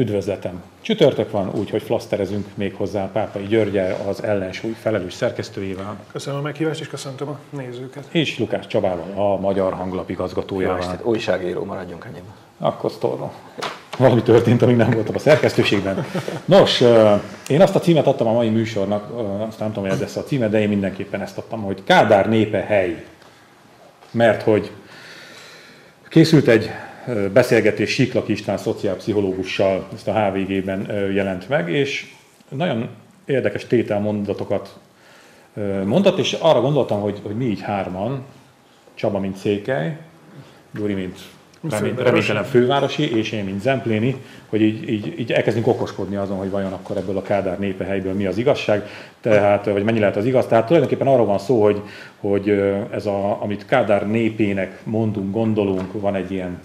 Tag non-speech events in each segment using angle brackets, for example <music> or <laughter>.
Üdvözletem! Csütörtök van, úgyhogy flaszterezünk még hozzá Pápai Györgyel, az ellensúly felelős szerkesztőjével. Köszönöm a meghívást, és köszöntöm a nézőket. És Lukács Csabával, a Magyar Hanglap igazgatójával. Jó újságíró maradjunk ennyiben. Akkor sztorno. Valami történt, amíg nem voltam a szerkesztőségben. Nos, én azt a címet adtam a mai műsornak, azt nem tudom, hogy ez lesz a címe, de én mindenképpen ezt adtam, hogy Kádár népe hely. Mert hogy készült egy beszélgetés Siklak István szociálpszichológussal, ezt a HVG-ben jelent meg, és nagyon érdekes tételmondatokat mondott, és arra gondoltam, hogy, hogy mi így hárman, Csaba, mint Székely, Gyuri, mint reménytelen fővárosi, és én, mint Zempléni, hogy így, így, így elkezdünk okoskodni azon, hogy vajon akkor ebből a Kádár népehelyből mi az igazság, tehát, vagy mennyi lehet az igaz. Tehát tulajdonképpen arról van szó, hogy, hogy ez a, amit Kádár népének mondunk, gondolunk, van egy ilyen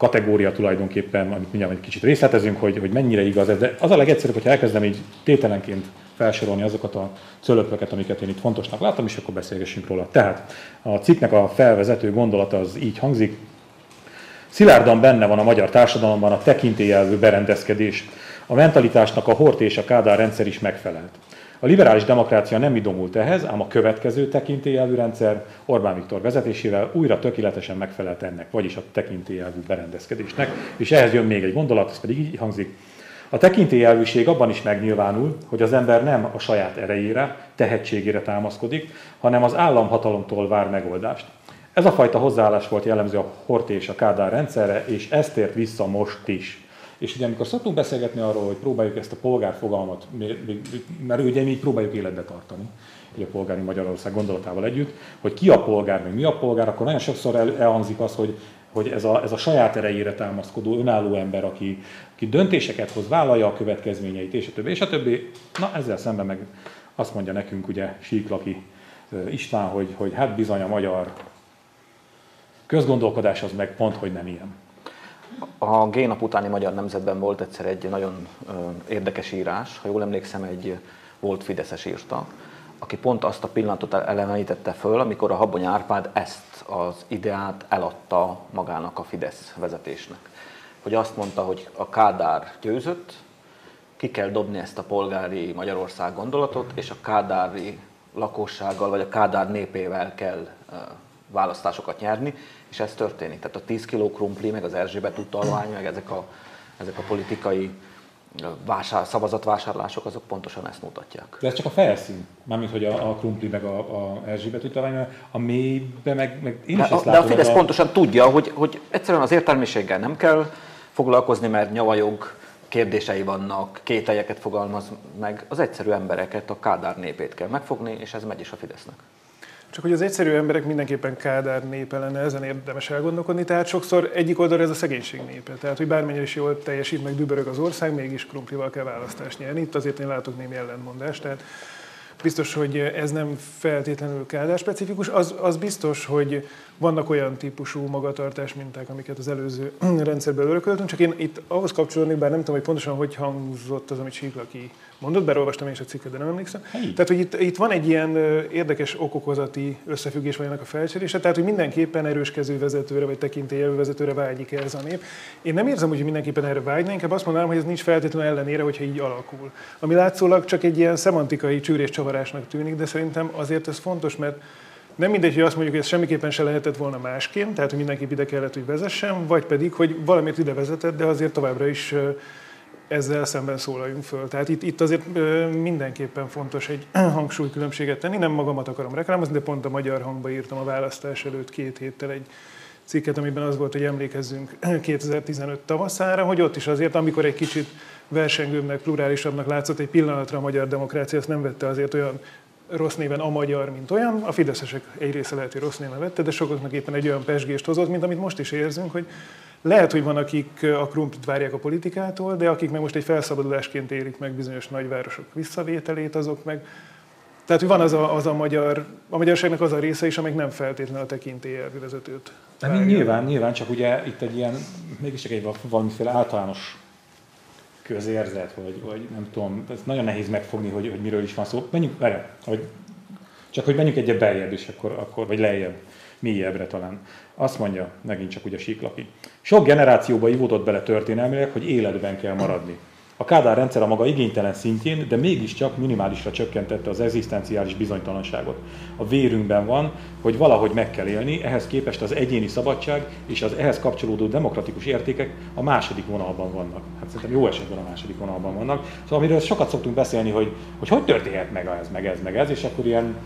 kategória tulajdonképpen, amit mindjárt egy kicsit részletezünk, hogy, hogy mennyire igaz ez, de az a legegyszerűbb, hogyha elkezdem így tételenként felsorolni azokat a cölöpöket, amiket én itt fontosnak láttam, és akkor beszélgessünk róla. Tehát a cikknek a felvezető gondolata az így hangzik, Szilárdan benne van a magyar társadalomban a tekintélyelvű berendezkedés. A mentalitásnak a Hort és a Kádár rendszer is megfelelt. A liberális demokrácia nem idomult ehhez, ám a következő tekintélyelvű rendszer Orbán Viktor vezetésével újra tökéletesen megfelelt ennek, vagyis a tekintélyelvű berendezkedésnek. És ehhez jön még egy gondolat, ez pedig így hangzik. A tekintélyelvűség abban is megnyilvánul, hogy az ember nem a saját erejére, tehetségére támaszkodik, hanem az államhatalomtól vár megoldást. Ez a fajta hozzáállás volt jellemző a Horté és a Kádár rendszerre, és ezt tért vissza most is. És ugye amikor szoktunk beszélgetni arról, hogy próbáljuk ezt a polgárfogalmat, mert ugye mi próbáljuk életbe tartani, hogy a polgári Magyarország gondolatával együtt, hogy ki a polgár, meg mi a polgár, akkor nagyon sokszor el, elhangzik az, hogy, hogy ez, a, ez a saját erejére támaszkodó, önálló ember, aki, aki döntéseket hoz, vállalja a következményeit, és a többi, és a többi. Na, ezzel szemben meg azt mondja nekünk ugye Síklaki István, hogy, hogy hát bizony a magyar közgondolkodás az meg pont, hogy nem ilyen. A G-nap utáni Magyar Nemzetben volt egyszer egy nagyon érdekes írás, ha jól emlékszem, egy volt Fideszes írta, aki pont azt a pillanatot elevenítette föl, amikor a Habony Árpád ezt az ideát eladta magának a Fidesz vezetésnek. Hogy azt mondta, hogy a Kádár győzött, ki kell dobni ezt a polgári Magyarország gondolatot, és a kádári lakossággal, vagy a Kádár népével kell választásokat nyerni, és ez történik. Tehát a 10 kg krumpli, meg az Erzsébet utalvány, meg ezek a, ezek a politikai vásár, szavazatvásárlások, azok pontosan ezt mutatják. De ez csak a felszín, mármint hogy a, a krumpli meg a, a Erzsébet utalvány, a mélybe meg, meg én is de, ezt látom, De a Fidesz a... pontosan tudja, hogy, hogy egyszerűen az értelmiséggel nem kell foglalkozni, mert nyavajog kérdései vannak, kételyeket fogalmaz meg. Az egyszerű embereket, a Kádár népét kell megfogni, és ez megy is a Fidesznek. Csak hogy az egyszerű emberek mindenképpen Kádár népe lenne, ezen érdemes elgondolkodni. Tehát sokszor egyik oldalra ez a szegénység népe. Tehát, hogy bármennyire is jól teljesít, meg dübörög az ország, mégis krumplival kell választást nyerni. Itt azért én látok némi ellentmondást. Tehát biztos, hogy ez nem feltétlenül Kádár specifikus. Az, az biztos, hogy vannak olyan típusú magatartás minták, amiket az előző <clears throat> rendszerből örököltünk, csak én itt ahhoz kapcsolódnék, bár nem tudom, hogy pontosan hogy hangzott az, amit Siklaki mondott, bár olvastam én is a cikket, de nem emlékszem. Helyi. Tehát, hogy itt, itt van egy ilyen érdekes okokozati összefüggés vagy ennek a felcserése, tehát, hogy mindenképpen erőskező vezetőre vagy tekintélyelő vezetőre vágyik ez a nép. Én nem érzem, hogy mindenképpen erre vágyna, inkább azt mondanám, hogy ez nincs feltétlenül ellenére, hogyha így alakul. Ami látszólag csak egy ilyen szemantikai csűrés csavarásnak tűnik, de szerintem azért ez fontos, mert nem mindegy, hogy azt mondjuk, hogy ez semmiképpen se lehetett volna másként, tehát hogy mindenki ide kellett, hogy vezessen, vagy pedig, hogy valamit ide vezetett, de azért továbbra is ezzel szemben szólaljunk föl. Tehát itt, itt azért mindenképpen fontos egy <clears throat> hangsúlykülönbséget tenni. Nem magamat akarom reklámozni, de pont a Magyar Hangba írtam a választás előtt két héttel egy cikket, amiben az volt, hogy emlékezzünk <clears throat> 2015 tavaszára, hogy ott is azért, amikor egy kicsit versengőbbnek, plurálisabbnak látszott egy pillanatra a magyar demokrácia, azt nem vette azért olyan rossz néven a magyar, mint olyan. A fideszesek egy része lehet, hogy rossz néven vette, de sokaknak éppen egy olyan pesgést hozott, mint amit most is érzünk, hogy lehet, hogy van, akik a krumplit várják a politikától, de akik meg most egy felszabadulásként érik meg bizonyos nagyvárosok visszavételét, azok meg tehát, hogy van az a, az a magyar, a magyarságnak az a része is, amelyik nem feltétlenül a tekintélyelvű vezetőt. Nem, nyilván, nyilván, csak ugye itt egy ilyen, mégiscsak egy valamiféle általános közérzet, vagy, vagy nem tudom, ez nagyon nehéz megfogni, hogy, hogy miről is van szó. Menjünk, várjál, hogy, csak hogy menjünk egyet beljebb, és akkor, akkor, vagy lejjebb. mélyebbre talán. Azt mondja, megint csak ugye Siklaki. Sok generációba ivódott bele történelmileg, hogy életben kell maradni. A Kádár rendszer a maga igénytelen szintjén, de mégiscsak minimálisra csökkentette az egzisztenciális bizonytalanságot. A vérünkben van, hogy valahogy meg kell élni, ehhez képest az egyéni szabadság és az ehhez kapcsolódó demokratikus értékek a második vonalban vannak. Hát szerintem jó esetben a második vonalban vannak. Szóval amiről sokat szoktunk beszélni, hogy hogy, hogy történhet meg ez, meg ez, meg ez, és akkor ilyen...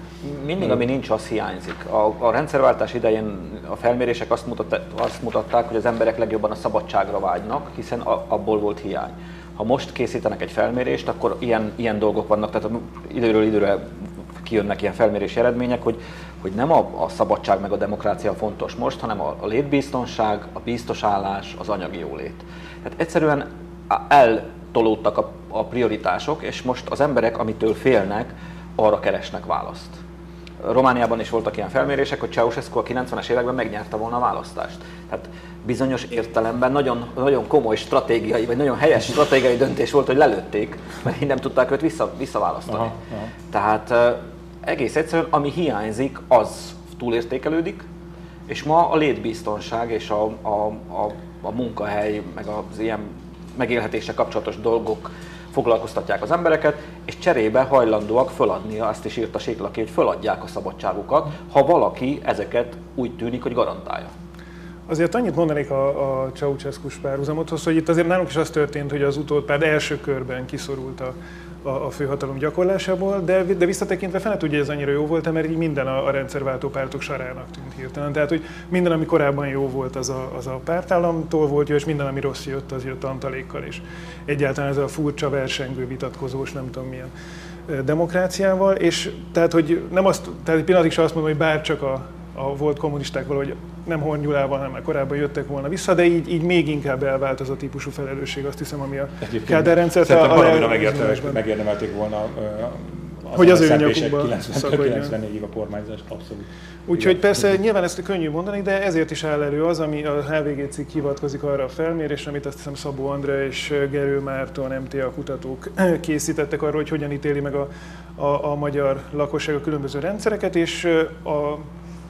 Mindig, ami nincs, az hiányzik. A, a rendszerváltás idején a felmérések azt, mutatta, azt mutatták, hogy az emberek legjobban a szabadságra vágynak, hiszen a, abból volt hiány ha most készítenek egy felmérést, akkor ilyen, ilyen dolgok vannak, tehát időről időre kijönnek ilyen felmérési eredmények, hogy, hogy nem a, a szabadság meg a demokrácia fontos most, hanem a, a létbiztonság, a biztos állás, az anyagi jólét. Tehát egyszerűen eltolódtak a, a prioritások, és most az emberek, amitől félnek, arra keresnek választ. Romániában is voltak ilyen felmérések, hogy Ceausescu a 90-es években megnyerte volna a választást. Tehát bizonyos értelemben nagyon, nagyon komoly stratégiai, vagy nagyon helyes stratégiai döntés volt, hogy lelőtték, mert így nem tudták őt vissza, visszaválasztani. Aha, aha. Tehát egész egyszerűen, ami hiányzik, az túlértékelődik, és ma a létbiztonság és a, a, a, a munkahely, meg az ilyen megélhetése kapcsolatos dolgok foglalkoztatják az embereket, és cserébe hajlandóak föladni, azt is írta Séklaki, hogy föladják a szabadságukat, ha valaki ezeket úgy tűnik, hogy garantálja. Azért annyit mondanék a, a ceausescu párhuzamothoz, hogy itt azért nálunk is az történt, hogy az utódpárt első körben kiszorult a, a, a főhatalom gyakorlásából, de, de visszatekintve fel tudja, hogy ez annyira jó volt, mert így minden a, a rendszerváltó pártok sarának tűnt hirtelen. Tehát, hogy minden, ami korábban jó volt, az a, az a pártállamtól volt jó, és minden, ami rossz jött, az jött antalékkal is. Egyáltalán ez a furcsa versengő, vitatkozós, nem tudom milyen demokráciával, és tehát, hogy nem azt, tehát egy pillanatig sem azt mondom, hogy bár csak a, a volt kommunisták valahogy nem Hornyulával, hanem már korábban jöttek volna vissza, de így, így még inkább elvált az a típusú felelősség, azt hiszem, ami a Kádár rendszert. Szerintem valamire megérdemelték volna az hogy az ő nyakukba 94-ig a kormányzás abszolút. Úgyhogy persze nyilván ezt könnyű mondani, de ezért is áll elő az, ami a HVG cikk hivatkozik arra a felmérésre, amit azt hiszem Szabó Andrá és Gerő Márton, MTA kutatók <clears throat> készítettek arról, hogy hogyan ítéli meg a, a, a magyar lakosság a különböző rendszereket, és a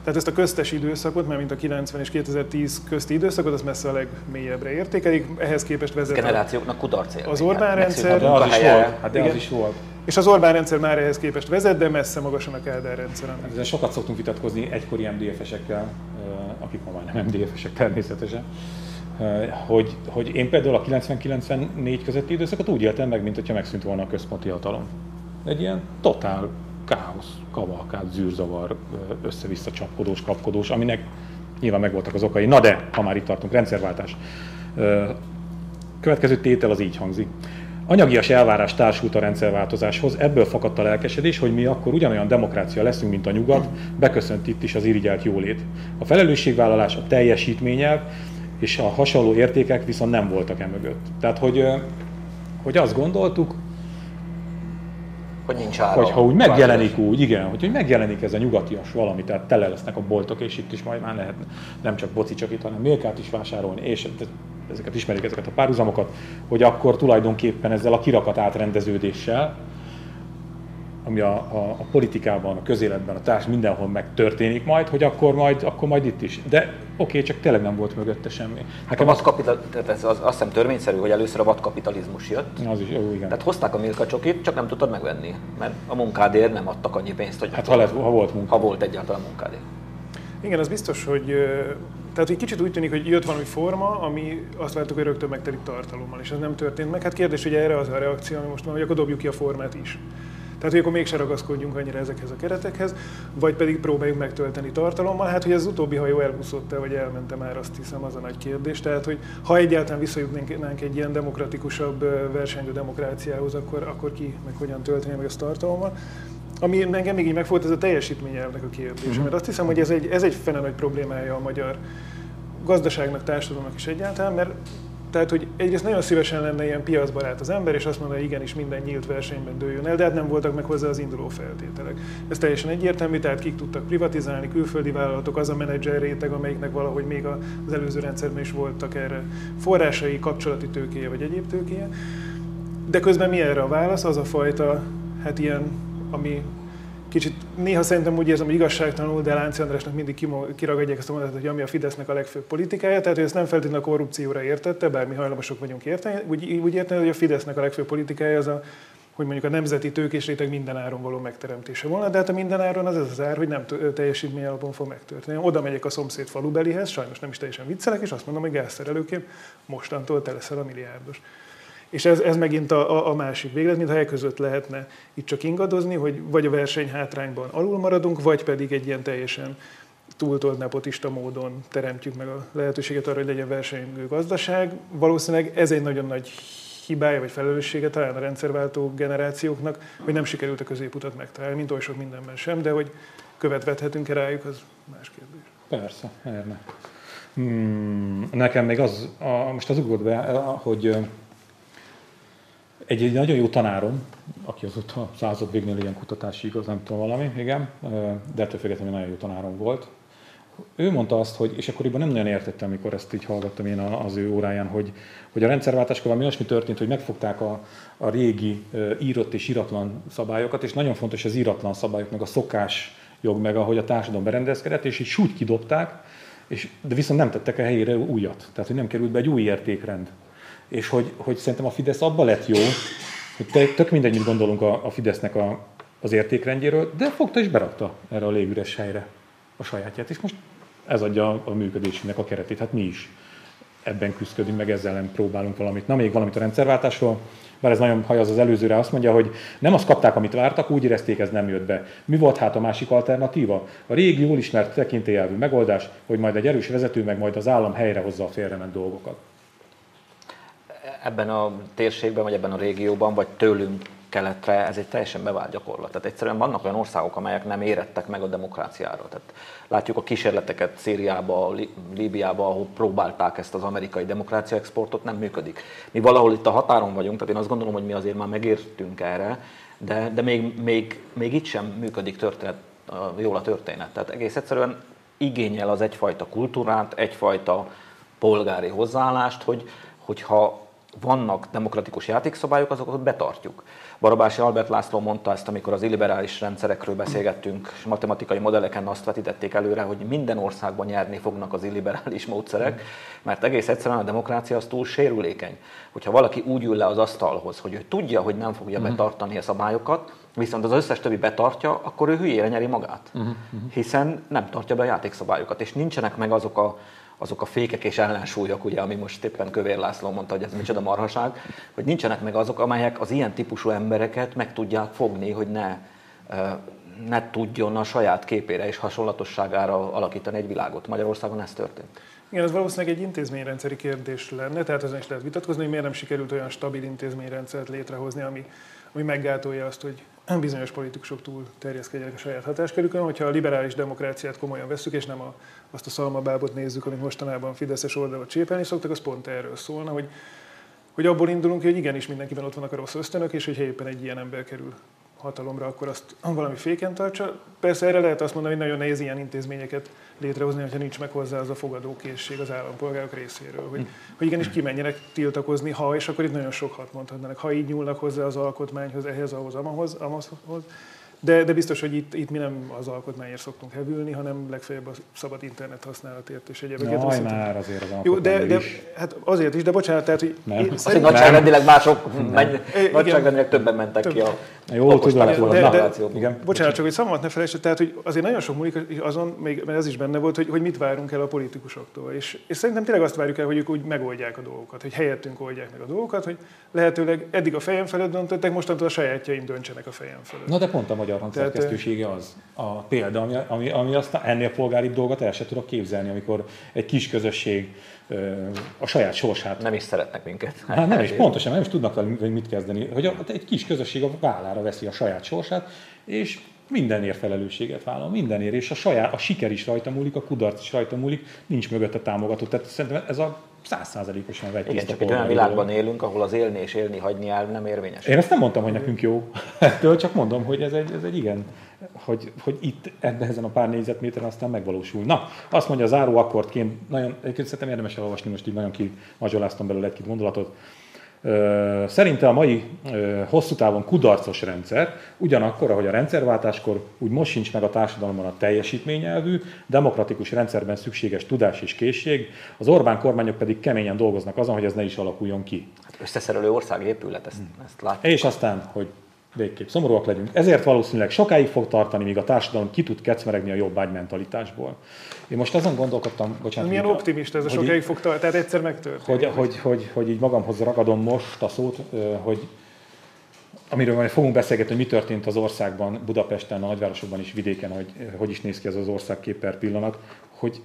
tehát ezt a köztes időszakot, mert mint a 90 és 2010 közti időszakot, az messze a legmélyebbre értékelik. Ehhez képest vezet generációknak kudarc Az Orbán rendszer. De az is volt. Hát de az is volt. És az Orbán rendszer már ehhez képest vezet, de messze magasan a Kádár rendszer. Hát ezzel sokat szoktunk vitatkozni egykori MDF-esekkel, akik ma már nem MDF-esek természetesen, hogy, hogy én például a 90-94 közötti időszakot úgy éltem meg, mint hogyha megszűnt volna a központi hatalom. Egy ilyen totál káosz, kavalkád, zűrzavar, össze-vissza csapkodós, kapkodós, aminek nyilván megvoltak az okai. Na de, ha már itt tartunk, rendszerváltás. Következő tétel az így hangzik. Anyagias elvárás társult a rendszerváltozáshoz, ebből fakadt a lelkesedés, hogy mi akkor ugyanolyan demokrácia leszünk, mint a nyugat, beköszönt itt is az irigyelt jólét. A felelősségvállalás, a teljesítményel és a hasonló értékek viszont nem voltak emögött. Tehát, hogy, hogy azt gondoltuk, hogy nincs ára. Hogy ha úgy megjelenik úgy, igen, hogy, hogy megjelenik ez a nyugatias valami, tehát tele lesznek a boltok, és itt is majd már lehet nem csak boci csak itt, hanem milkát is vásárolni, és ezeket ismerik ezeket a párhuzamokat, hogy akkor tulajdonképpen ezzel a kirakat átrendeződéssel, ami a, a, a politikában, a közéletben, a társ mindenhol megtörténik majd, hogy akkor majd, akkor majd itt is. De oké, okay, csak tényleg nem volt mögötte semmi. Nekem az, kapital, tehát ez az, azt hiszem törvényszerű, hogy először a vadkapitalizmus jött. Az is, jó, igen. Tehát hozták a Milka csokit, csak nem tudtad megvenni, mert a munkádért nem adtak annyi pénzt, hogy... Hát ha, lett, ha volt munka. Ha volt egyáltalán munkádért. Igen, az biztos, hogy tehát egy kicsit úgy tűnik, hogy jött valami forma, ami azt láttuk, hogy rögtön megtelik tartalommal, és ez nem történt meg. Hát kérdés, hogy erre az a reakció, ami most van, hogy akkor dobjuk ki a formát is. Tehát, hogy akkor mégse ragaszkodjunk annyira ezekhez a keretekhez, vagy pedig próbáljuk megtölteni tartalommal. Hát, hogy az utóbbi hajó elbuszott-e, vagy elmente már, azt hiszem, az a nagy kérdés. Tehát, hogy ha egyáltalán visszajutnánk egy ilyen demokratikusabb versenyző demokráciához, akkor, akkor ki meg hogyan tölteni meg ezt tartalommal. Ami engem még így megfogott, ez a teljesítményelvnek a kérdése. Uh-huh. Mert azt hiszem, hogy ez egy, ez egy fene nagy problémája a magyar gazdaságnak, társadalomnak is egyáltalán, mert tehát, hogy egyrészt nagyon szívesen lenne ilyen piacbarát az ember, és azt mondja, hogy igenis minden nyílt versenyben dőljön el, de hát nem voltak meg hozzá az induló feltételek. Ez teljesen egyértelmű, tehát kik tudtak privatizálni, külföldi vállalatok, az a menedzser réteg, amelyiknek valahogy még az előző rendszerben is voltak erre forrásai, kapcsolati tőkéje vagy egyéb tőkéje. De közben mi erre a válasz? Az a fajta, hát ilyen, ami néha szerintem úgy érzem, hogy igazságtalanul, de Lánci Andrásnak mindig kiragadják ezt a mondatot, hogy ami a Fidesznek a legfőbb politikája, tehát hogy ezt nem feltétlenül a korrupcióra értette, bár mi hajlamosok vagyunk érteni, úgy, úgy érteni, hogy a Fidesznek a legfőbb politikája az a hogy mondjuk a nemzeti tőkés réteg minden való megteremtése volna, de hát a minden áron az az az ár, hogy nem teljesítmény alapon fog megtörténni. Oda megyek a szomszéd falubelihez, sajnos nem is teljesen viccelek, és azt mondom, hogy gázszerelőként mostantól te leszel a milliárdos. És ez, ez megint a, a, másik véglet, mintha e között lehetne itt csak ingadozni, hogy vagy a verseny hátrányban alul maradunk, vagy pedig egy ilyen teljesen túltolt nepotista módon teremtjük meg a lehetőséget arra, hogy legyen versenyző gazdaság. Valószínűleg ez egy nagyon nagy hibája vagy felelőssége talán a rendszerváltó generációknak, hogy nem sikerült a középutat megtalálni, mint oly sok mindenben sem, de hogy követvethetünk-e rájuk, az más kérdés. Persze, érne. Hmm, nekem még az, a, most az ugrott be, hogy egy, egy nagyon jó tanárom, aki az a század végnél ilyen kutatási igaz, nem tudom valami, igen, de ettől függetlenül nagyon jó tanárom volt, ő mondta azt, hogy, és akkoriban nem nagyon értettem, amikor ezt így hallgattam én az ő óráján, hogy, hogy a rendszerváltáskor valami olyasmi történt, hogy megfogták a, a régi írott és íratlan szabályokat, és nagyon fontos az íratlan szabályok, meg a szokás jog, meg ahogy a társadalom berendezkedett, és így súgy kidobták, és, de viszont nem tettek a helyére újat. Tehát, hogy nem került be egy új értékrend. És hogy, hogy szerintem a Fidesz abba lett jó, hogy tök mindegy, mit gondolunk a, a Fidesznek a, az értékrendjéről, de fogta és berakta erre a légüres helyre a sajátját. És most ez adja a működésünknek a keretét. Hát mi is ebben küzdködünk, meg ezzel nem próbálunk valamit. Na, még valamit a rendszerváltásról, bár ez nagyon hajaz az előzőre, azt mondja, hogy nem azt kapták, amit vártak, úgy érezték, ez nem jött be. Mi volt hát a másik alternatíva? A régi, jól ismert tekintélyelvű megoldás, hogy majd egy erős vezető, meg majd az állam helyrehozza a félrement dolgokat. Ebben a térségben, vagy ebben a régióban, vagy tőlünk keletre ez egy teljesen bevált gyakorlat. Tehát egyszerűen vannak olyan országok, amelyek nem érettek meg a demokráciára. Tehát látjuk a kísérleteket Szíriába, Líbiába, ahol próbálták ezt az amerikai demokrácia exportot, nem működik. Mi valahol itt a határon vagyunk, tehát én azt gondolom, hogy mi azért már megértünk erre, de, de még, még, még itt sem működik történet, jól a történet. Tehát egész egyszerűen igényel az egyfajta kultúrát, egyfajta polgári hozzáállást, hogy, hogyha vannak demokratikus játékszabályok, azokat betartjuk. Barabási Albert László mondta ezt, amikor az illiberális rendszerekről beszélgettünk, és matematikai modelleken azt vetítették előre, hogy minden országban nyerni fognak az illiberális módszerek, mert egész egyszerűen a demokrácia az túl sérülékeny. Hogyha valaki úgy ül le az asztalhoz, hogy ő tudja, hogy nem fogja uh-huh. betartani a szabályokat, viszont az összes többi betartja, akkor ő hülyére nyeri magát. Uh-huh. Hiszen nem tartja be a játékszabályokat, és nincsenek meg azok a azok a fékek és ellensúlyok, ugye, ami most éppen Kövér László mondta, hogy ez micsoda marhaság, hogy nincsenek meg azok, amelyek az ilyen típusú embereket meg tudják fogni, hogy ne, ne tudjon a saját képére és hasonlatosságára alakítani egy világot. Magyarországon ez történt. Igen, ez valószínűleg egy intézményrendszeri kérdés lenne, tehát ezen is lehet vitatkozni, hogy miért nem sikerült olyan stabil intézményrendszert létrehozni, ami, ami meggátolja azt, hogy bizonyos politikusok túl terjeszkedjenek a saját hatáskörükön, hogyha a liberális demokráciát komolyan veszük, és nem a, azt a szalmabábot nézzük, amit mostanában Fideszes oldalon csépelni szoktak, az pont erről szólna, hogy, hogy abból indulunk hogy igenis mindenkiben ott vannak a rossz ösztönök, és hogy éppen egy ilyen ember kerül hatalomra, akkor azt valami féken tartsa. Persze erre lehet azt mondani, hogy nagyon nehéz ilyen intézményeket létrehozni, hogyha nincs meg hozzá az a fogadókészség az állampolgárok részéről, hogy, hogy igenis kimenjenek tiltakozni, ha, és akkor itt nagyon sokat mondhatnának, ha így nyúlnak hozzá az alkotmányhoz, ehhez, ahhoz, amahhoz, amahhoz de, de biztos, hogy itt, itt mi nem az alkotmányért szoktunk hevülni, hanem legfeljebb a szabad internet használatért és egyébként. Jaj, már azért az Jó, de, de, hát azért is, de bocsánat, tehát, hogy... Nem. Én, Azért nagyságrendileg mások, nagyságrendileg többen mentek több. ki a jó, tudom, de, de, de, igen. Bocsánat, csak hogy szavamat ne felejtsd, tehát hogy azért nagyon sok múlik azon, még, mert ez is benne volt, hogy, hogy mit várunk el a politikusoktól. És, és szerintem tényleg azt várjuk el, hogy ők úgy megoldják a dolgokat, hogy helyettünk oldják meg a dolgokat, hogy lehetőleg eddig a fejem felett döntöttek, mostantól a sajátjaim döntsenek a fejem felett. Na de pont a magyar szerkesztősége az a példa, ami, ami, ami aztán ennél polgári dolgot el sem tudok képzelni, amikor egy kis közösség a saját sorsát. Nem is szeretnek minket. Hát nem is, <laughs> pontosan nem is tudnak vele mit kezdeni. Hogy egy kis közösség a vállára veszi a saját sorsát, és mindenért felelősséget vállal, mindenért, és a, saját, a siker is rajta múlik, a kudarc is rajta múlik, nincs mögötte támogató. Tehát szerintem ez a százszázalékosan vegy Igen, csak egy olyan világban élünk, ahol az élni és élni hagyni elv nem érvényes. Én ezt nem mondtam, hogy nekünk jó ettől, csak mondom, hogy ez egy, ez egy igen, hogy, hogy itt ebben ezen a pár négyzetméteren aztán megvalósul. Na, azt mondja, a záró akkordként, nagyon, egyébként szerintem érdemes elolvasni, most így nagyon kimazsoláztam belőle egy-két gondolatot. Szerinte a mai hosszú távon kudarcos rendszer, ugyanakkor, ahogy a rendszerváltáskor, úgy most sincs meg a társadalomban a teljesítményelvű, demokratikus rendszerben szükséges tudás és készség, az Orbán kormányok pedig keményen dolgoznak azon, hogy ez ne is alakuljon ki. Hát összeszerelő ország épület, ezt, ezt látjuk. És aztán, hogy végképp szomorúak legyünk. Ezért valószínűleg sokáig fog tartani, míg a társadalom ki tud kecmeregni a jobb mentalitásból. Én most azon gondolkodtam, bocsánat. Milyen optimista ez a sokáig fog tartani, tehát egyszer megtörténik. Hogy, hogy, hogy, hogy, így magamhoz ragadom most a szót, hogy amiről majd fogunk beszélgetni, hogy mi történt az országban, Budapesten, a nagyvárosokban is, vidéken, hogy hogy is néz ki ez az ország kép per pillanat, hogy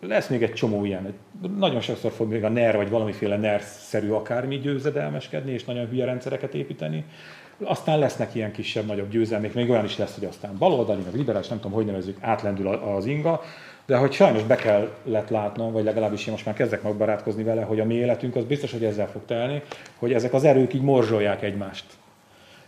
lesz még egy csomó ilyen. Nagyon sokszor fog még a NER vagy valamiféle NER-szerű akármi győzedelmeskedni, és nagyon hülye rendszereket építeni. Aztán lesznek ilyen kisebb-nagyobb győzelmek, még olyan is lesz, hogy aztán baloldali, meg liberális, nem tudom, hogy nevezzük, átlendül az inga, de hogy sajnos be kellett látnom, vagy legalábbis én most már kezdek megbarátkozni vele, hogy a mi életünk az biztos, hogy ezzel fog telni, hogy ezek az erők így morzsolják egymást.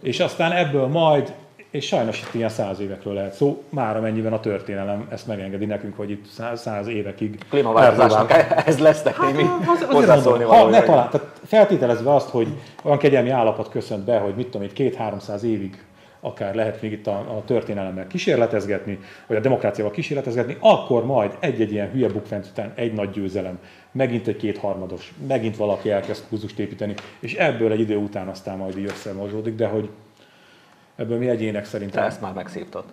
És aztán ebből majd és sajnos itt ilyen száz évekről lehet szó, már amennyiben a történelem ezt megengedi nekünk, hogy itt száz, száz évekig... Klímaváltozásnak ez lesz nekünk hát, mi az, hozzászólni ha, ne talán, tehát feltételezve azt, hogy olyan kegyelmi állapot köszönt be, hogy mit tudom, itt két-háromszáz évig akár lehet még itt a, a történelemmel kísérletezgetni, vagy a demokráciával kísérletezgetni, akkor majd egy-egy ilyen hülye bukfenc után egy nagy győzelem, megint egy kétharmados, megint valaki elkezd kurzust építeni, és ebből egy idő után aztán majd így összemozsódik, de hogy Ebből mi egyének szerintem... Te ezt már megszívtad.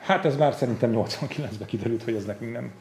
Hát ez már szerintem 89-ben kiderült, hogy ez nekünk nem.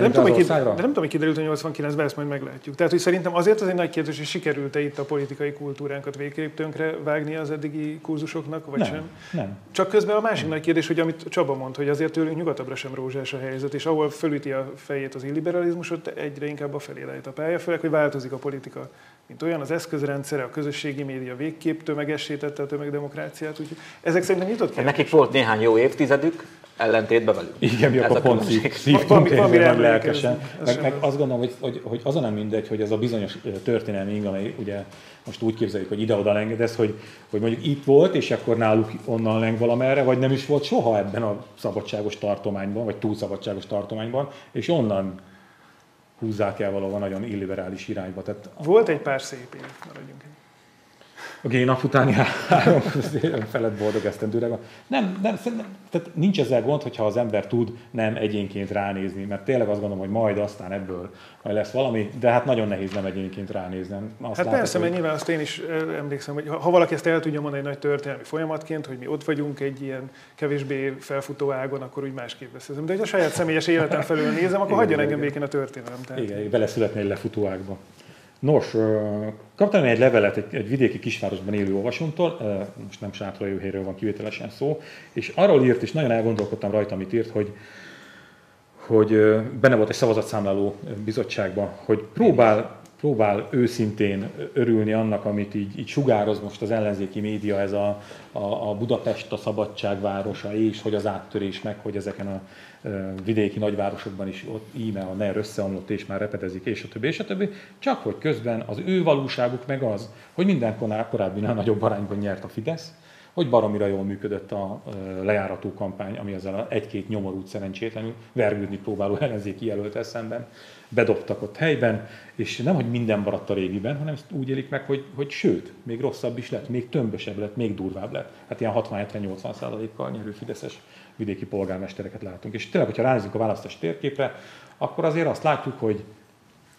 De nem, tudom, hogy de nem tudom, hogy kiderült, hogy 89-ben ezt majd meglátjuk. Tehát, hogy szerintem azért az egy nagy kérdés, hogy sikerült-e itt a politikai kultúránkat végképp tönkre vágni az eddigi kurzusoknak, vagy nem, sem? Nem. Csak közben a másik nem. nagy kérdés, hogy amit Csaba mond, hogy azért tőlünk nyugatabbra sem rózsás a helyzet, és ahol fölüti a fejét az illiberalizmus, ott egyre inkább a felé lehet a pálya, főleg, hogy változik a politika mint olyan, az eszközrendszere, a közösségi média végképp tömegessítette a tömegdemokráciát, úgyhogy ezek szerintem nyitott kérdés. Nekik volt néhány jó évtizedük, ellentétben velük. Igen, mi akkor pont szívtunk nem lelkesen. Meg, meg azt gondolom, hogy, hogy, hogy az a nem mindegy, hogy ez a bizonyos történelmi ing, amely ugye most úgy képzeljük, hogy ide-oda lengedez, hogy, hogy mondjuk itt volt, és akkor náluk onnan leng valamerre, vagy nem is volt soha ebben a szabadságos tartományban, vagy túl szabadságos tartományban, és onnan húzzák el valahol nagyon illiberális irányba. Tehát Volt egy pár szép év, maradjunk a génap utáni három felett boldog esztendőre van. Nem, nem, tehát nincs ezzel gond, hogyha az ember tud nem egyénként ránézni, mert tényleg azt gondolom, hogy majd aztán ebből majd lesz valami, de hát nagyon nehéz nem egyénként ránézni. Azt hát látok, persze, hogy... mert nyilván azt én is emlékszem, hogy ha valaki ezt el tudja mondani egy nagy történelmi folyamatként, hogy mi ott vagyunk egy ilyen kevésbé felfutó ágon, akkor úgy másképp beszélem. De hogy a saját személyes életem felül nézem, akkor hagyjon engem békén a történelem. Tehát... Igen, beleszületni egy lefutó ágba. Nos, kaptam egy levelet egy, egy vidéki kisvárosban élő olvasómtól, most nem sátrajöhéről van kivételesen szó, és arról írt, és nagyon elgondolkodtam rajta, amit írt, hogy, hogy benne volt egy szavazatszámláló bizottságban, hogy próbál, próbál őszintén örülni annak, amit így, így sugároz most az ellenzéki média, ez a, a, a Budapest a szabadságvárosa, és hogy az áttörés meg, hogy ezeken a vidéki nagyvárosokban is ott íme a NER összeomlott és már repetezik, és a többi, és a többi, csak hogy közben az ő valóságuk meg az, hogy minden korábbi nagyobb arányban nyert a Fidesz, hogy baromira jól működött a lejárató kampány, ami ezzel egy-két nyomorút szerencsétlenül vergődni próbáló ellenzéki jelölt szemben bedobtak ott helyben, és nem, hogy minden maradt a régiben, hanem ezt úgy élik meg, hogy, hogy sőt, még rosszabb is lett, még tömbösebb lett, még durvább lett. Hát ilyen 60-70-80 százalékkal nyerő Fideszes vidéki polgármestereket látunk. És tényleg, hogyha ránézünk a választás térképre, akkor azért azt látjuk, hogy,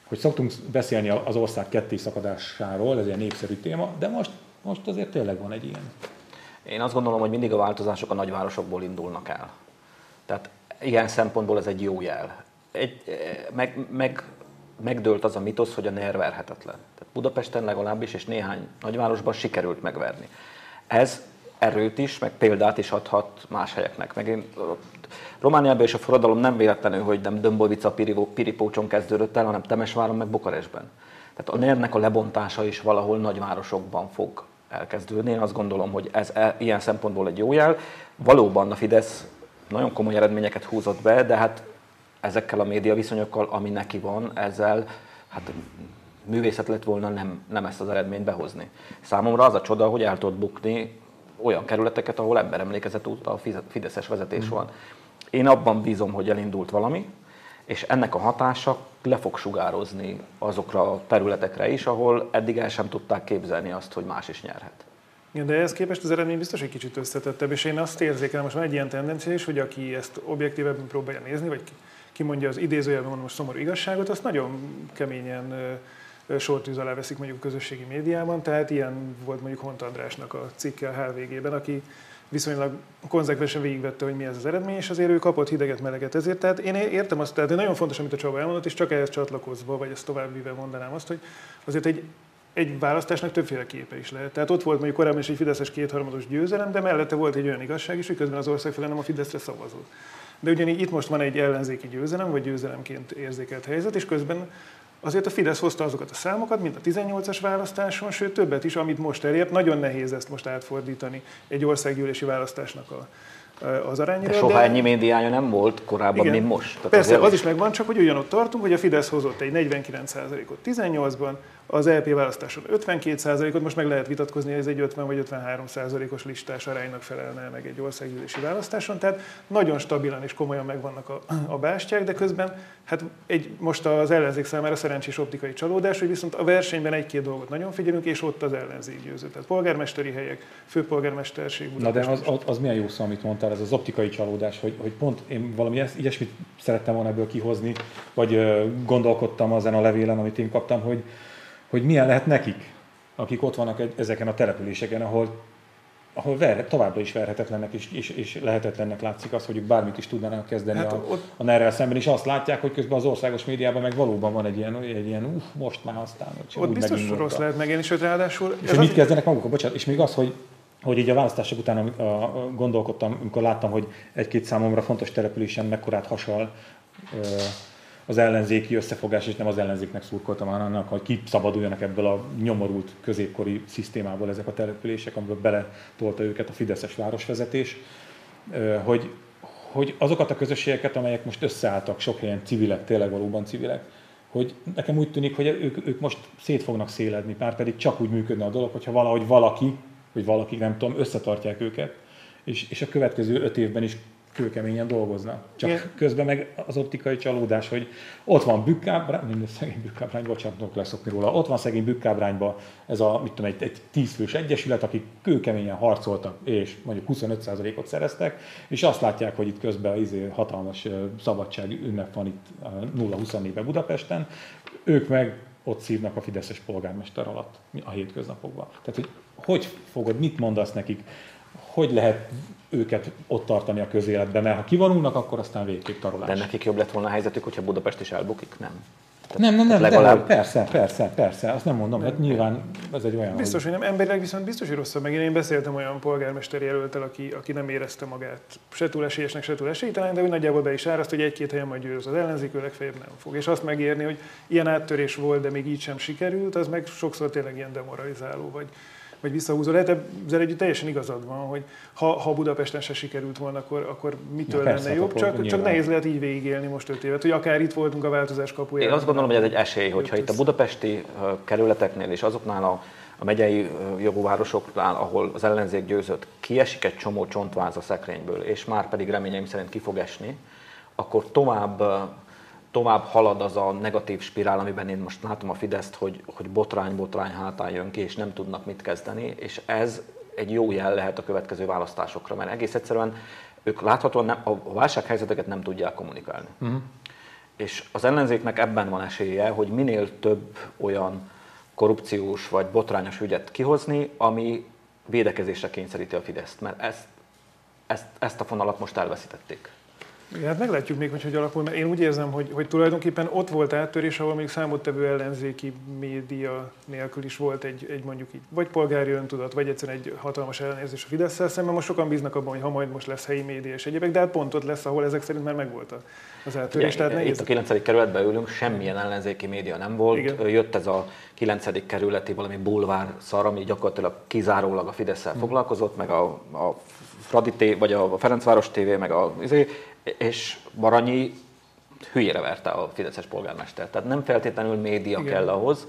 hogy szoktunk beszélni az ország ketté szakadásáról, ez egy népszerű téma, de most, most azért tényleg van egy ilyen. Én azt gondolom, hogy mindig a változások a nagyvárosokból indulnak el. Tehát ilyen szempontból ez egy jó jel. Egy, meg, meg, megdőlt az a mitosz, hogy a NER verhetetlen. Tehát Budapesten legalábbis, és néhány nagyvárosban sikerült megverni. Ez erőt is, meg példát is adhat más helyeknek. Meg én, Romániában és a forradalom nem véletlenül, hogy nem Dömbolica Piripócson kezdődött el, hanem Temesváron meg Bukarestben. Tehát a ner a lebontása is valahol nagyvárosokban fog elkezdődni. Én azt gondolom, hogy ez e, ilyen szempontból egy jó jel. Valóban a Fidesz nagyon komoly eredményeket húzott be, de hát ezekkel a média viszonyokkal, ami neki van, ezzel hát művészet lett volna nem, nem ezt az eredményt behozni. Számomra az a csoda, hogy el tudott bukni olyan kerületeket, ahol emlékezett óta a fideszes vezetés mm. van. Én abban bízom, hogy elindult valami, és ennek a hatása le fog sugározni azokra a területekre is, ahol eddig el sem tudták képzelni azt, hogy más is nyerhet. Igen, de ehhez képest az eredmény biztos egy kicsit összetettebb, és én azt érzékelem, most van egy ilyen tendencia is, hogy aki ezt objektívebben próbálja nézni, vagy kimondja az idézőjelben most szomorú igazságot, azt nagyon keményen sortűz alá veszik mondjuk a közösségi médiában, tehát ilyen volt mondjuk Hont Andrásnak a cikke a HVG-ben, aki viszonylag konzekvensen végigvette, hogy mi ez az eredmény, és azért ő kapott hideget, meleget ezért. Tehát én értem azt, tehát nagyon fontos, amit a Csaba elmondott, és csak ehhez csatlakozva, vagy ezt tovább mondanám azt, hogy azért egy egy választásnak többféle képe is lehet. Tehát ott volt mondjuk korábban is egy Fideszes kétharmados győzelem, de mellette volt egy olyan igazság is, hogy közben az ország fele nem a Fideszre szavazott. De ugyanígy itt most van egy ellenzéki győzelem, vagy győzelemként érzékelt helyzet, és közben azért a Fidesz hozta azokat a számokat, mint a 18-as választáson, sőt többet is, amit most elért. Nagyon nehéz ezt most átfordítani egy országgyűlési választásnak a, az arányra. De soha de... ennyi médiája nem volt korábban, Igen. mint most. Tehát Persze, az is megvan, csak hogy ugyanott tartunk, hogy a Fidesz hozott egy 49%-ot 18-ban, az LP választáson 52%-ot, most meg lehet vitatkozni, hogy ez egy 50 vagy 53%-os listás aránynak felelne meg egy országgyűlési választáson, tehát nagyon stabilan és komolyan megvannak a, a bástyák, de közben hát egy, most az ellenzék számára szerencsés optikai csalódás, hogy viszont a versenyben egy-két dolgot nagyon figyelünk, és ott az ellenzék győző. Tehát polgármesteri helyek, főpolgármesterség. Na de az, az, az milyen jó szó, amit mondtál, ez az optikai csalódás, hogy, hogy pont én valami ilyesmit szerettem volna ebből kihozni, vagy gondolkodtam ezen a levélen, amit én kaptam, hogy, hogy milyen lehet nekik, akik ott vannak ezeken a településeken, ahol, ahol ver, továbbra is verhetetlennek és, és, és lehetetlennek látszik az, hogy ők bármit is tudnának kezdeni hát a, ott... a ner szemben, és azt látják, hogy közben az országos médiában meg valóban van egy ilyen, egy ilyen uff, most már aztán. Hogy ott biztos rossz a... lehet megélni, sőt ráadásul... És hogy mit kezdenek maguk, bocsánat, és még az, hogy hogy így a választások után a, a, a, gondolkodtam, amikor láttam, hogy egy-két számomra fontos településen mekkorát hasal az ellenzéki összefogás, és nem az ellenzéknek szurkoltam, hanem annak, hogy kiszabaduljanak ebből a nyomorult középkori szisztémából ezek a települések, amiből beletolta őket a Fideszes városvezetés, hogy, hogy azokat a közösségeket, amelyek most összeálltak, sok helyen civilek, tényleg valóban civilek, hogy nekem úgy tűnik, hogy ők, ők most szét fognak széledni, pár pedig csak úgy működne a dolog, hogyha valahogy valaki, vagy valaki, nem tudom, összetartják őket, és, és a következő öt évben is kőkeményen dolgoznak. Csak Igen. közben meg az optikai csalódás, hogy ott van bükkábrány, minden szegény bükkábrány, bocsánat, leszokni róla, ott van szegény bükkábrányban ez a, mit tudom, egy, egy tízfős egyesület, akik kőkeményen harcoltak, és mondjuk 25%-ot szereztek, és azt látják, hogy itt közben izé hatalmas szabadság ünnep van itt 0-24-ben Budapesten, ők meg ott szívnak a Fideszes polgármester alatt a hétköznapokban. Tehát, hogy hogy fogod, mit mondasz nekik, hogy lehet őket ott tartani a közéletben, mert ha kivonulnak, akkor aztán végképp tarolás. De nekik jobb lett volna a helyzetük, hogyha Budapest is elbukik? Nem. Tehát nem, nem, nem, legalább... de, persze, persze, persze, azt nem mondom, hát nyilván ez egy olyan... Biztos, hogy nem, emberileg viszont biztos, hogy rosszabb. Meg én beszéltem olyan polgármesteri jelöltel, aki, aki nem érezte magát se túl esélyesnek, se túl esélytelen, de úgy nagyjából be is áraszt, hogy egy-két helyen majd győz az ellenzék, ő legfeljebb nem fog. És azt megérni, hogy ilyen áttörés volt, de még így sem sikerült, az meg sokszor tényleg ilyen demoralizáló, vagy, vagy visszahúzó. Lehet ezzel együtt teljesen igazad van, hogy ha, ha Budapesten se sikerült volna, akkor, akkor mitől Na, lenne jobb, csak, csak nehéz lehet így végigélni most öt évet, hogy akár itt voltunk a változás kapujában. Én azt gondolom, hogy ez egy esély, hogyha itt a budapesti kerületeknél és azoknál a, a megyei jogú városoknál, ahol az ellenzék győzött, kiesik egy csomó csontváz a szekrényből, és már pedig reményeim szerint ki fog esni, akkor tovább tovább halad az a negatív spirál, amiben én most látom a Fideszt, hogy, hogy botrány, botrány hátán jön ki, és nem tudnak mit kezdeni, és ez egy jó jel lehet a következő választásokra, mert egész egyszerűen ők láthatóan nem, a válsághelyzeteket nem tudják kommunikálni. Uh-huh. És az ellenzéknek ebben van esélye, hogy minél több olyan korrupciós vagy botrányos ügyet kihozni, ami védekezésre kényszeríti a Fideszt, mert ezt, ezt, ezt a fonalat most elveszítették. Igen, hát meglátjuk még, hogy hogy alakul, mert én úgy érzem, hogy, hogy tulajdonképpen ott volt áttörés, ahol még számottevő ellenzéki média nélkül is volt egy, egy mondjuk így, vagy polgári öntudat, vagy egyszerűen egy hatalmas ellenérzés a fidesz szemben. Most sokan bíznak abban, hogy ha majd most lesz helyi média és egyébek, de hát pont ott lesz, ahol ezek szerint már megvolt az áttörés. Igen, tehát Itt a 9. kerületben ülünk, semmilyen ellenzéki média nem volt. Igen. Jött ez a 9. kerületi valami bulvár szar, ami gyakorlatilag kizárólag a fidesz hmm. foglalkozott, meg a, a Fradi TV, vagy a Ferencváros TV, meg a, izé, és Baranyi hülyére verte a Fideszes polgármester. Tehát nem feltétlenül média Igen. kell ahhoz,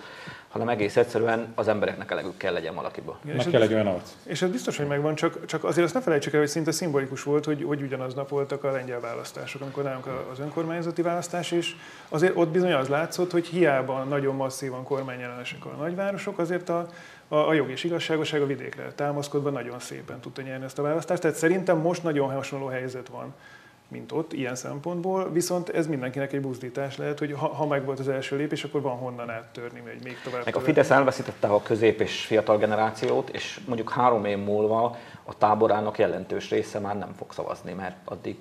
hanem egész egyszerűen az embereknek elegük kell legyen valakiból. Igen, Meg kell egy olyan arc. És ez biztos, hogy megvan, csak, csak azért azt ne felejtsük el, hogy szinte szimbolikus volt, hogy, hogy ugyanaznap voltak a lengyel választások, amikor nálunk az önkormányzati választás is. Azért ott bizony az látszott, hogy hiába nagyon masszívan kormányellenesek a nagyvárosok, azért a, a, a jog és igazságosság a vidékre támaszkodva nagyon szépen tudta nyerni ezt a választást. Tehát szerintem most nagyon hasonló helyzet van mint ott, ilyen szempontból, viszont ez mindenkinek egy buzdítás lehet, hogy ha, ha meg volt az első lépés, akkor van honnan áttörni, vagy még tovább. Meg a Fidesz elveszítette a közép és fiatal generációt, és mondjuk három év múlva a táborának jelentős része már nem fog szavazni, mert addig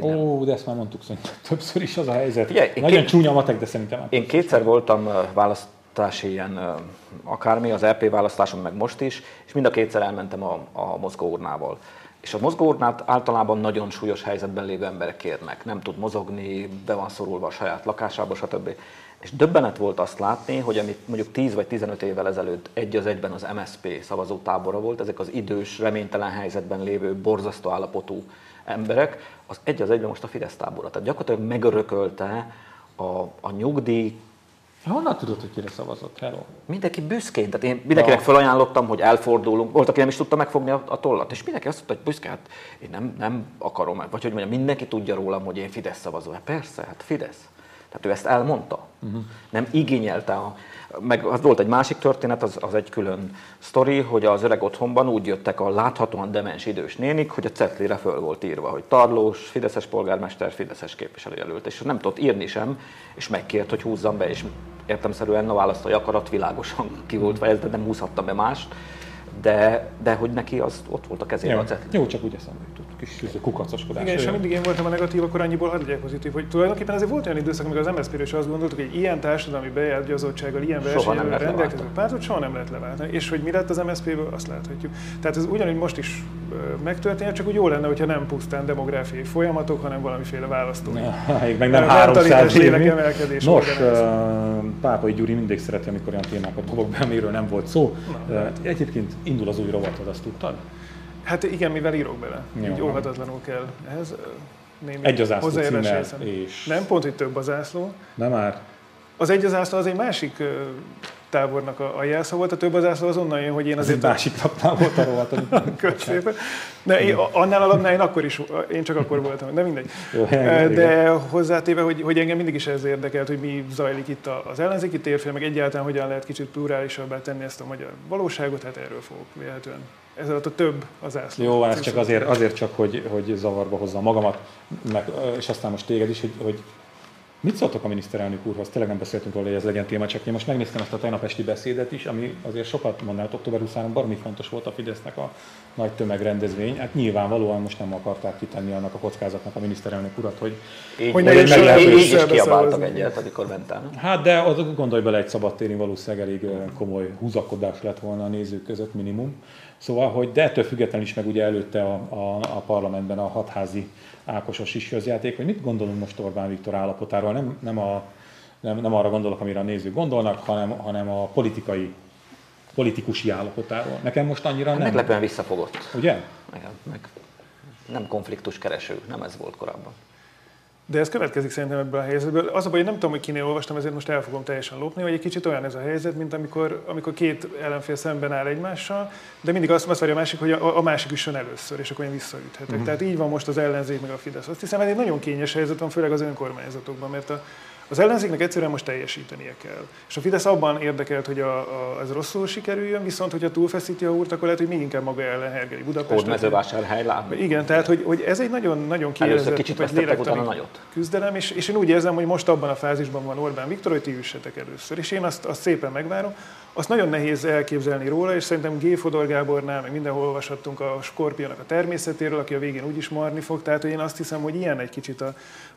Ó, de ezt már mondtuk szerintem többször is az a helyzet. Figyelj, Nagyon két... csúnya matek, de szerintem Én kétszer voltam választási ilyen akármi, az EP választáson, meg most is, és mind a kétszer elmentem a, a mozgóurnával. És a mozgóurnát általában nagyon súlyos helyzetben lévő emberek kérnek. Nem tud mozogni, be van szorulva a saját lakásába, stb. És döbbenet volt azt látni, hogy amit mondjuk 10 vagy 15 évvel ezelőtt egy az egyben az MSP szavazótábora volt, ezek az idős, reménytelen helyzetben lévő, borzasztó állapotú emberek, az egy az egyben most a Fidesz tábora. Tehát gyakorlatilag megörökölte a, a nyugdíj Honnan tudod, hogy kire szavazott? Hello. Mindenki büszkén. Tehát én mindenkinek felajánlottam, hogy elfordulunk. Volt, aki nem is tudta megfogni a, a tollat. És mindenki azt mondta, hogy büszke, hát én nem, nem akarom. Vagy hogy mondjam, mindenki tudja rólam, hogy én Fidesz szavazó. Hát persze, hát Fidesz. Tehát ő ezt elmondta. Uh-huh. Nem igényelte a, meg az volt egy másik történet, az, az egy külön sztori, hogy az öreg otthonban úgy jöttek a láthatóan demens idős nénik, hogy a cetlire föl volt írva, hogy Tarlós, Fideszes polgármester, Fideszes képviselőjelölt, és nem tudott írni sem, és megkért, hogy húzzam be, és értemszerűen a választói akarat világosan <laughs> ki volt fejezve, de nem húzhattam be mást de, de hogy neki az ott volt a kezében a cetli. Jó, csak úgy eszembe jutott, kis kukacoskodás. Igen, és ha mindig én voltam a negatív, akkor annyiból hadd legyek pozitív, hogy tulajdonképpen azért volt olyan időszak, amikor az MSZP-ről is azt gondoltuk, hogy ilyen társadalmi bejárgyazottsággal, ilyen versenyről rendelkező pártot soha nem lehet leváltani. És hogy mi lett az MSZP-ből, azt láthatjuk. Tehát ez ugyanúgy most is megtörténhet, csak úgy jó lenne, hogyha nem pusztán demográfiai folyamatok, hanem valamiféle választó. meg nem 300 évig. Nos, Pápai Gyuri mindig szereti, amikor olyan témákat dobok be, amiről nem volt szó. Na, Egyébként indul az új rovatod, azt tudtad? Hát igen, mivel írok bele. Jó. Így óhatatlanul kell ehhez. Némi egy az ászló és... Nem, pont, hogy több az ászló. Nem már. Az egy az ászló az egy másik tábornak a, a jelszó volt, a több az ászló azonnal jön, hogy én azért... Ez egy másik tapnál volt a rovat. <laughs> Köszönöm De én, annál alapnál én akkor is, én csak akkor voltam, de mindegy. Jó, de hozzátéve, hogy, hogy engem mindig is ez érdekelt, hogy mi zajlik itt az ellenzéki térfél, meg egyáltalán hogyan lehet kicsit plurálisabbá tenni ezt a magyar valóságot, hát erről fogok véletlenül. Ez alatt a több az ászló. Jó, ez csak azért, azért csak, hogy, hogy zavarba hozzam magamat, meg, és aztán most téged is, hogy, hogy Mit szóltok a miniszterelnök úrhoz? Tényleg nem beszéltünk róla, hogy ez legyen téma, csak én most megnéztem ezt a tegnap esti beszédet is, ami azért sokat mondaná, október 20 baromi fontos volt a Fidesznek a nagy tömegrendezvény. Hát nyilvánvalóan most nem akarták kitenni annak a kockázatnak a miniszterelnök urat, hogy, így, hogy ne is, így, így is kiabáltak egyet, amikor mentem. Hát de az, gondolj bele, egy szabadtéri valószínűleg elég komoly húzakodás lett volna a nézők között minimum. Szóval, hogy de ettől függetlenül is meg ugye előtte a, a, a parlamentben a hatházi Ákosos is közjáték, hogy mit gondolunk most Orbán Viktor állapotáról. Nem, nem, a, nem, nem arra gondolok, amire a nézők gondolnak, hanem, hanem a politikai politikusi állapotáról. Nekem most annyira nem. Meglepően visszafogott. Ugye? Meg, meg nem konfliktus kereső, nem ez volt korábban. De ez következik szerintem ebből a helyzetből. Az a baj, hogy nem tudom, hogy kinél olvastam, ezért most el fogom teljesen lopni, hogy egy kicsit olyan ez a helyzet, mint amikor, amikor két ellenfél szemben áll egymással, de mindig azt, azt várja a másik, hogy a, a másik üssön először, és akkor én visszaüthetek. Uh-huh. Tehát így van most az ellenzék meg a Fidesz. Azt hiszem, ez egy nagyon kényes helyzet van, főleg az önkormányzatokban, mert a, az ellenzéknek egyszerűen most teljesítenie kell. És a Fidesz abban érdekelt, hogy a, a, ez rosszul sikerüljön, viszont hogyha túlfeszíti a úrt, akkor lehet, hogy még inkább maga ellen hergeli Budapest. mezővásárhely láb. Igen, tehát hogy, hogy ez egy nagyon, nagyon kiélezett, kicsit vagy lélektani nagyot. küzdelem, és, és én úgy érzem, hogy most abban a fázisban van Orbán Viktor, hogy ti üssetek először. És én azt, azt szépen megvárom. Azt nagyon nehéz elképzelni róla, és szerintem G. Fodor Gábornál, meg mindenhol olvashattunk a skorpionak a természetéről, aki a végén úgyis marni fog. Tehát hogy én azt hiszem, hogy ilyen egy kicsit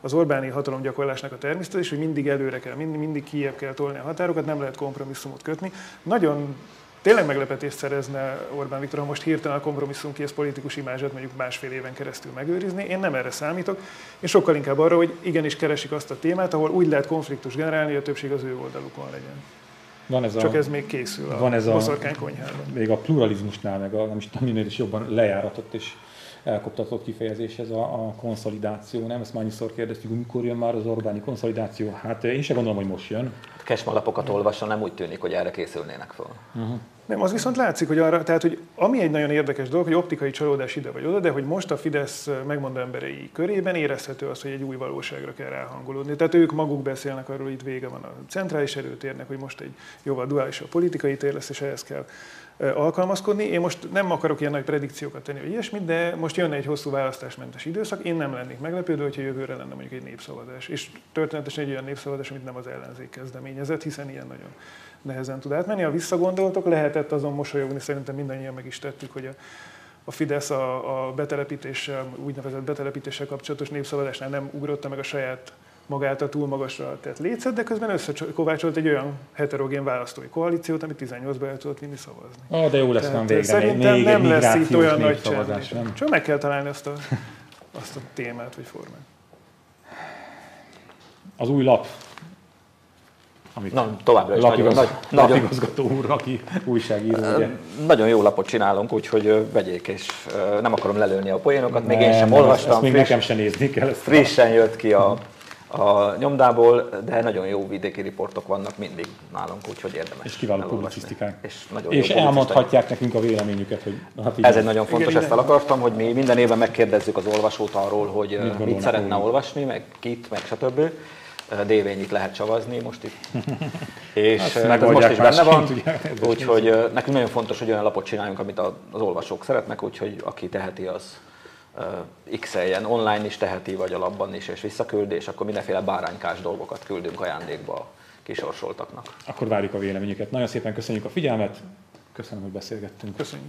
az Orbáni hatalomgyakorlásnak a természet, és hogy mindig előre kell, mindig, mindig kijebb kell tolni a határokat, nem lehet kompromisszumot kötni. Nagyon tényleg meglepetést szerezne Orbán Viktor, ha most hirtelen a kompromisszum kész politikus imázsát mondjuk másfél éven keresztül megőrizni. Én nem erre számítok, én sokkal inkább arra, hogy igenis keresik azt a témát, ahol úgy lehet konfliktus generálni, hogy a többség az ő oldalukon legyen. Van ez a- csak ez még készül a, van ez a- boszorkány konyhában. még a pluralizmusnál, meg a, nem is tudom, minél is jobban lejáratott és elkoptatott kifejezés ez a, a konszolidáció, nem? Ezt már annyiszor kérdeztük, hogy mikor jön már az Orbáni konszolidáció. Hát én sem gondolom, hogy most jön. Kesmalapokat olvasva nem úgy tűnik, hogy erre készülnének fel. Nem, az viszont látszik, hogy arra, tehát, hogy ami egy nagyon érdekes dolog, hogy optikai csalódás ide vagy oda, de hogy most a Fidesz megmondó emberei körében érezhető az, hogy egy új valóságra kell ráhangolódni. Tehát ők maguk beszélnek arról, hogy itt vége van a centrális erőtérnek, hogy most egy jóval duálisabb politikai tér lesz, és ehhez kell alkalmazkodni. Én most nem akarok ilyen nagy predikciókat tenni, vagy ilyesmit, de most jönne egy hosszú választásmentes időszak. Én nem lennék meglepődő, hogyha jövőre lenne mondjuk egy népszavazás. És történetesen egy olyan népszavazás, amit nem az ellenzék kezdeményezett, hiszen ilyen nagyon nehezen tud átmenni. Ha visszagondoltok, lehetett azon mosolyogni, szerintem mindannyian meg is tettük, hogy a, a Fidesz a, a betelepítéssel, úgynevezett betelepítéssel kapcsolatos népszavazásnál nem ugrotta meg a saját magát a túl magasra tett lécet, de közben összekovácsolt egy olyan heterogén választói koalíciót, amit 18-ban el tudott vinni szavazni. Ó, de jó lesz Tehát, végre. Szerintem még nem lesz itt olyan nagy nem? Csak meg kell találni azt a, azt a témát vagy formát. Az új lap, amit Na, továbbra is nagyon, lapigaz, nagy, nagyon, lapigazgató úr, aki újságíró, ugye. nagyon jó lapot csinálunk, úgyhogy vegyék, és nem akarom lelőni a poénokat, még én sem nem, olvastam, Ezt még friss, nekem sem nézni kell. Ezt frissen jött ki a, a nyomdából, de nagyon jó vidéki riportok vannak mindig nálunk, úgyhogy érdemes És kiváló publicisztikák. És, nagyon és elmondhatják nekünk a véleményüket, hogy hát Ez egy nagyon fontos, Igen, ezt el akartam, hogy mi minden évben megkérdezzük az olvasót arról, hogy mit, mit szeretne olvasni, meg kit, meg stb. Dévényit lehet csavazni most itt. <laughs> És megoldják most is benne van, úgyhogy ö, nekünk nagyon fontos, hogy olyan lapot csináljunk, amit a- az olvasók szeretnek, úgyhogy aki teheti, az ö, x-eljen, online is teheti, vagy a labban is, és visszaküldi, és akkor mindenféle báránykás dolgokat küldünk ajándékba a kisorsoltaknak. Akkor várjuk a véleményüket. Nagyon szépen köszönjük a figyelmet, köszönöm, hogy beszélgettünk. Köszönjük.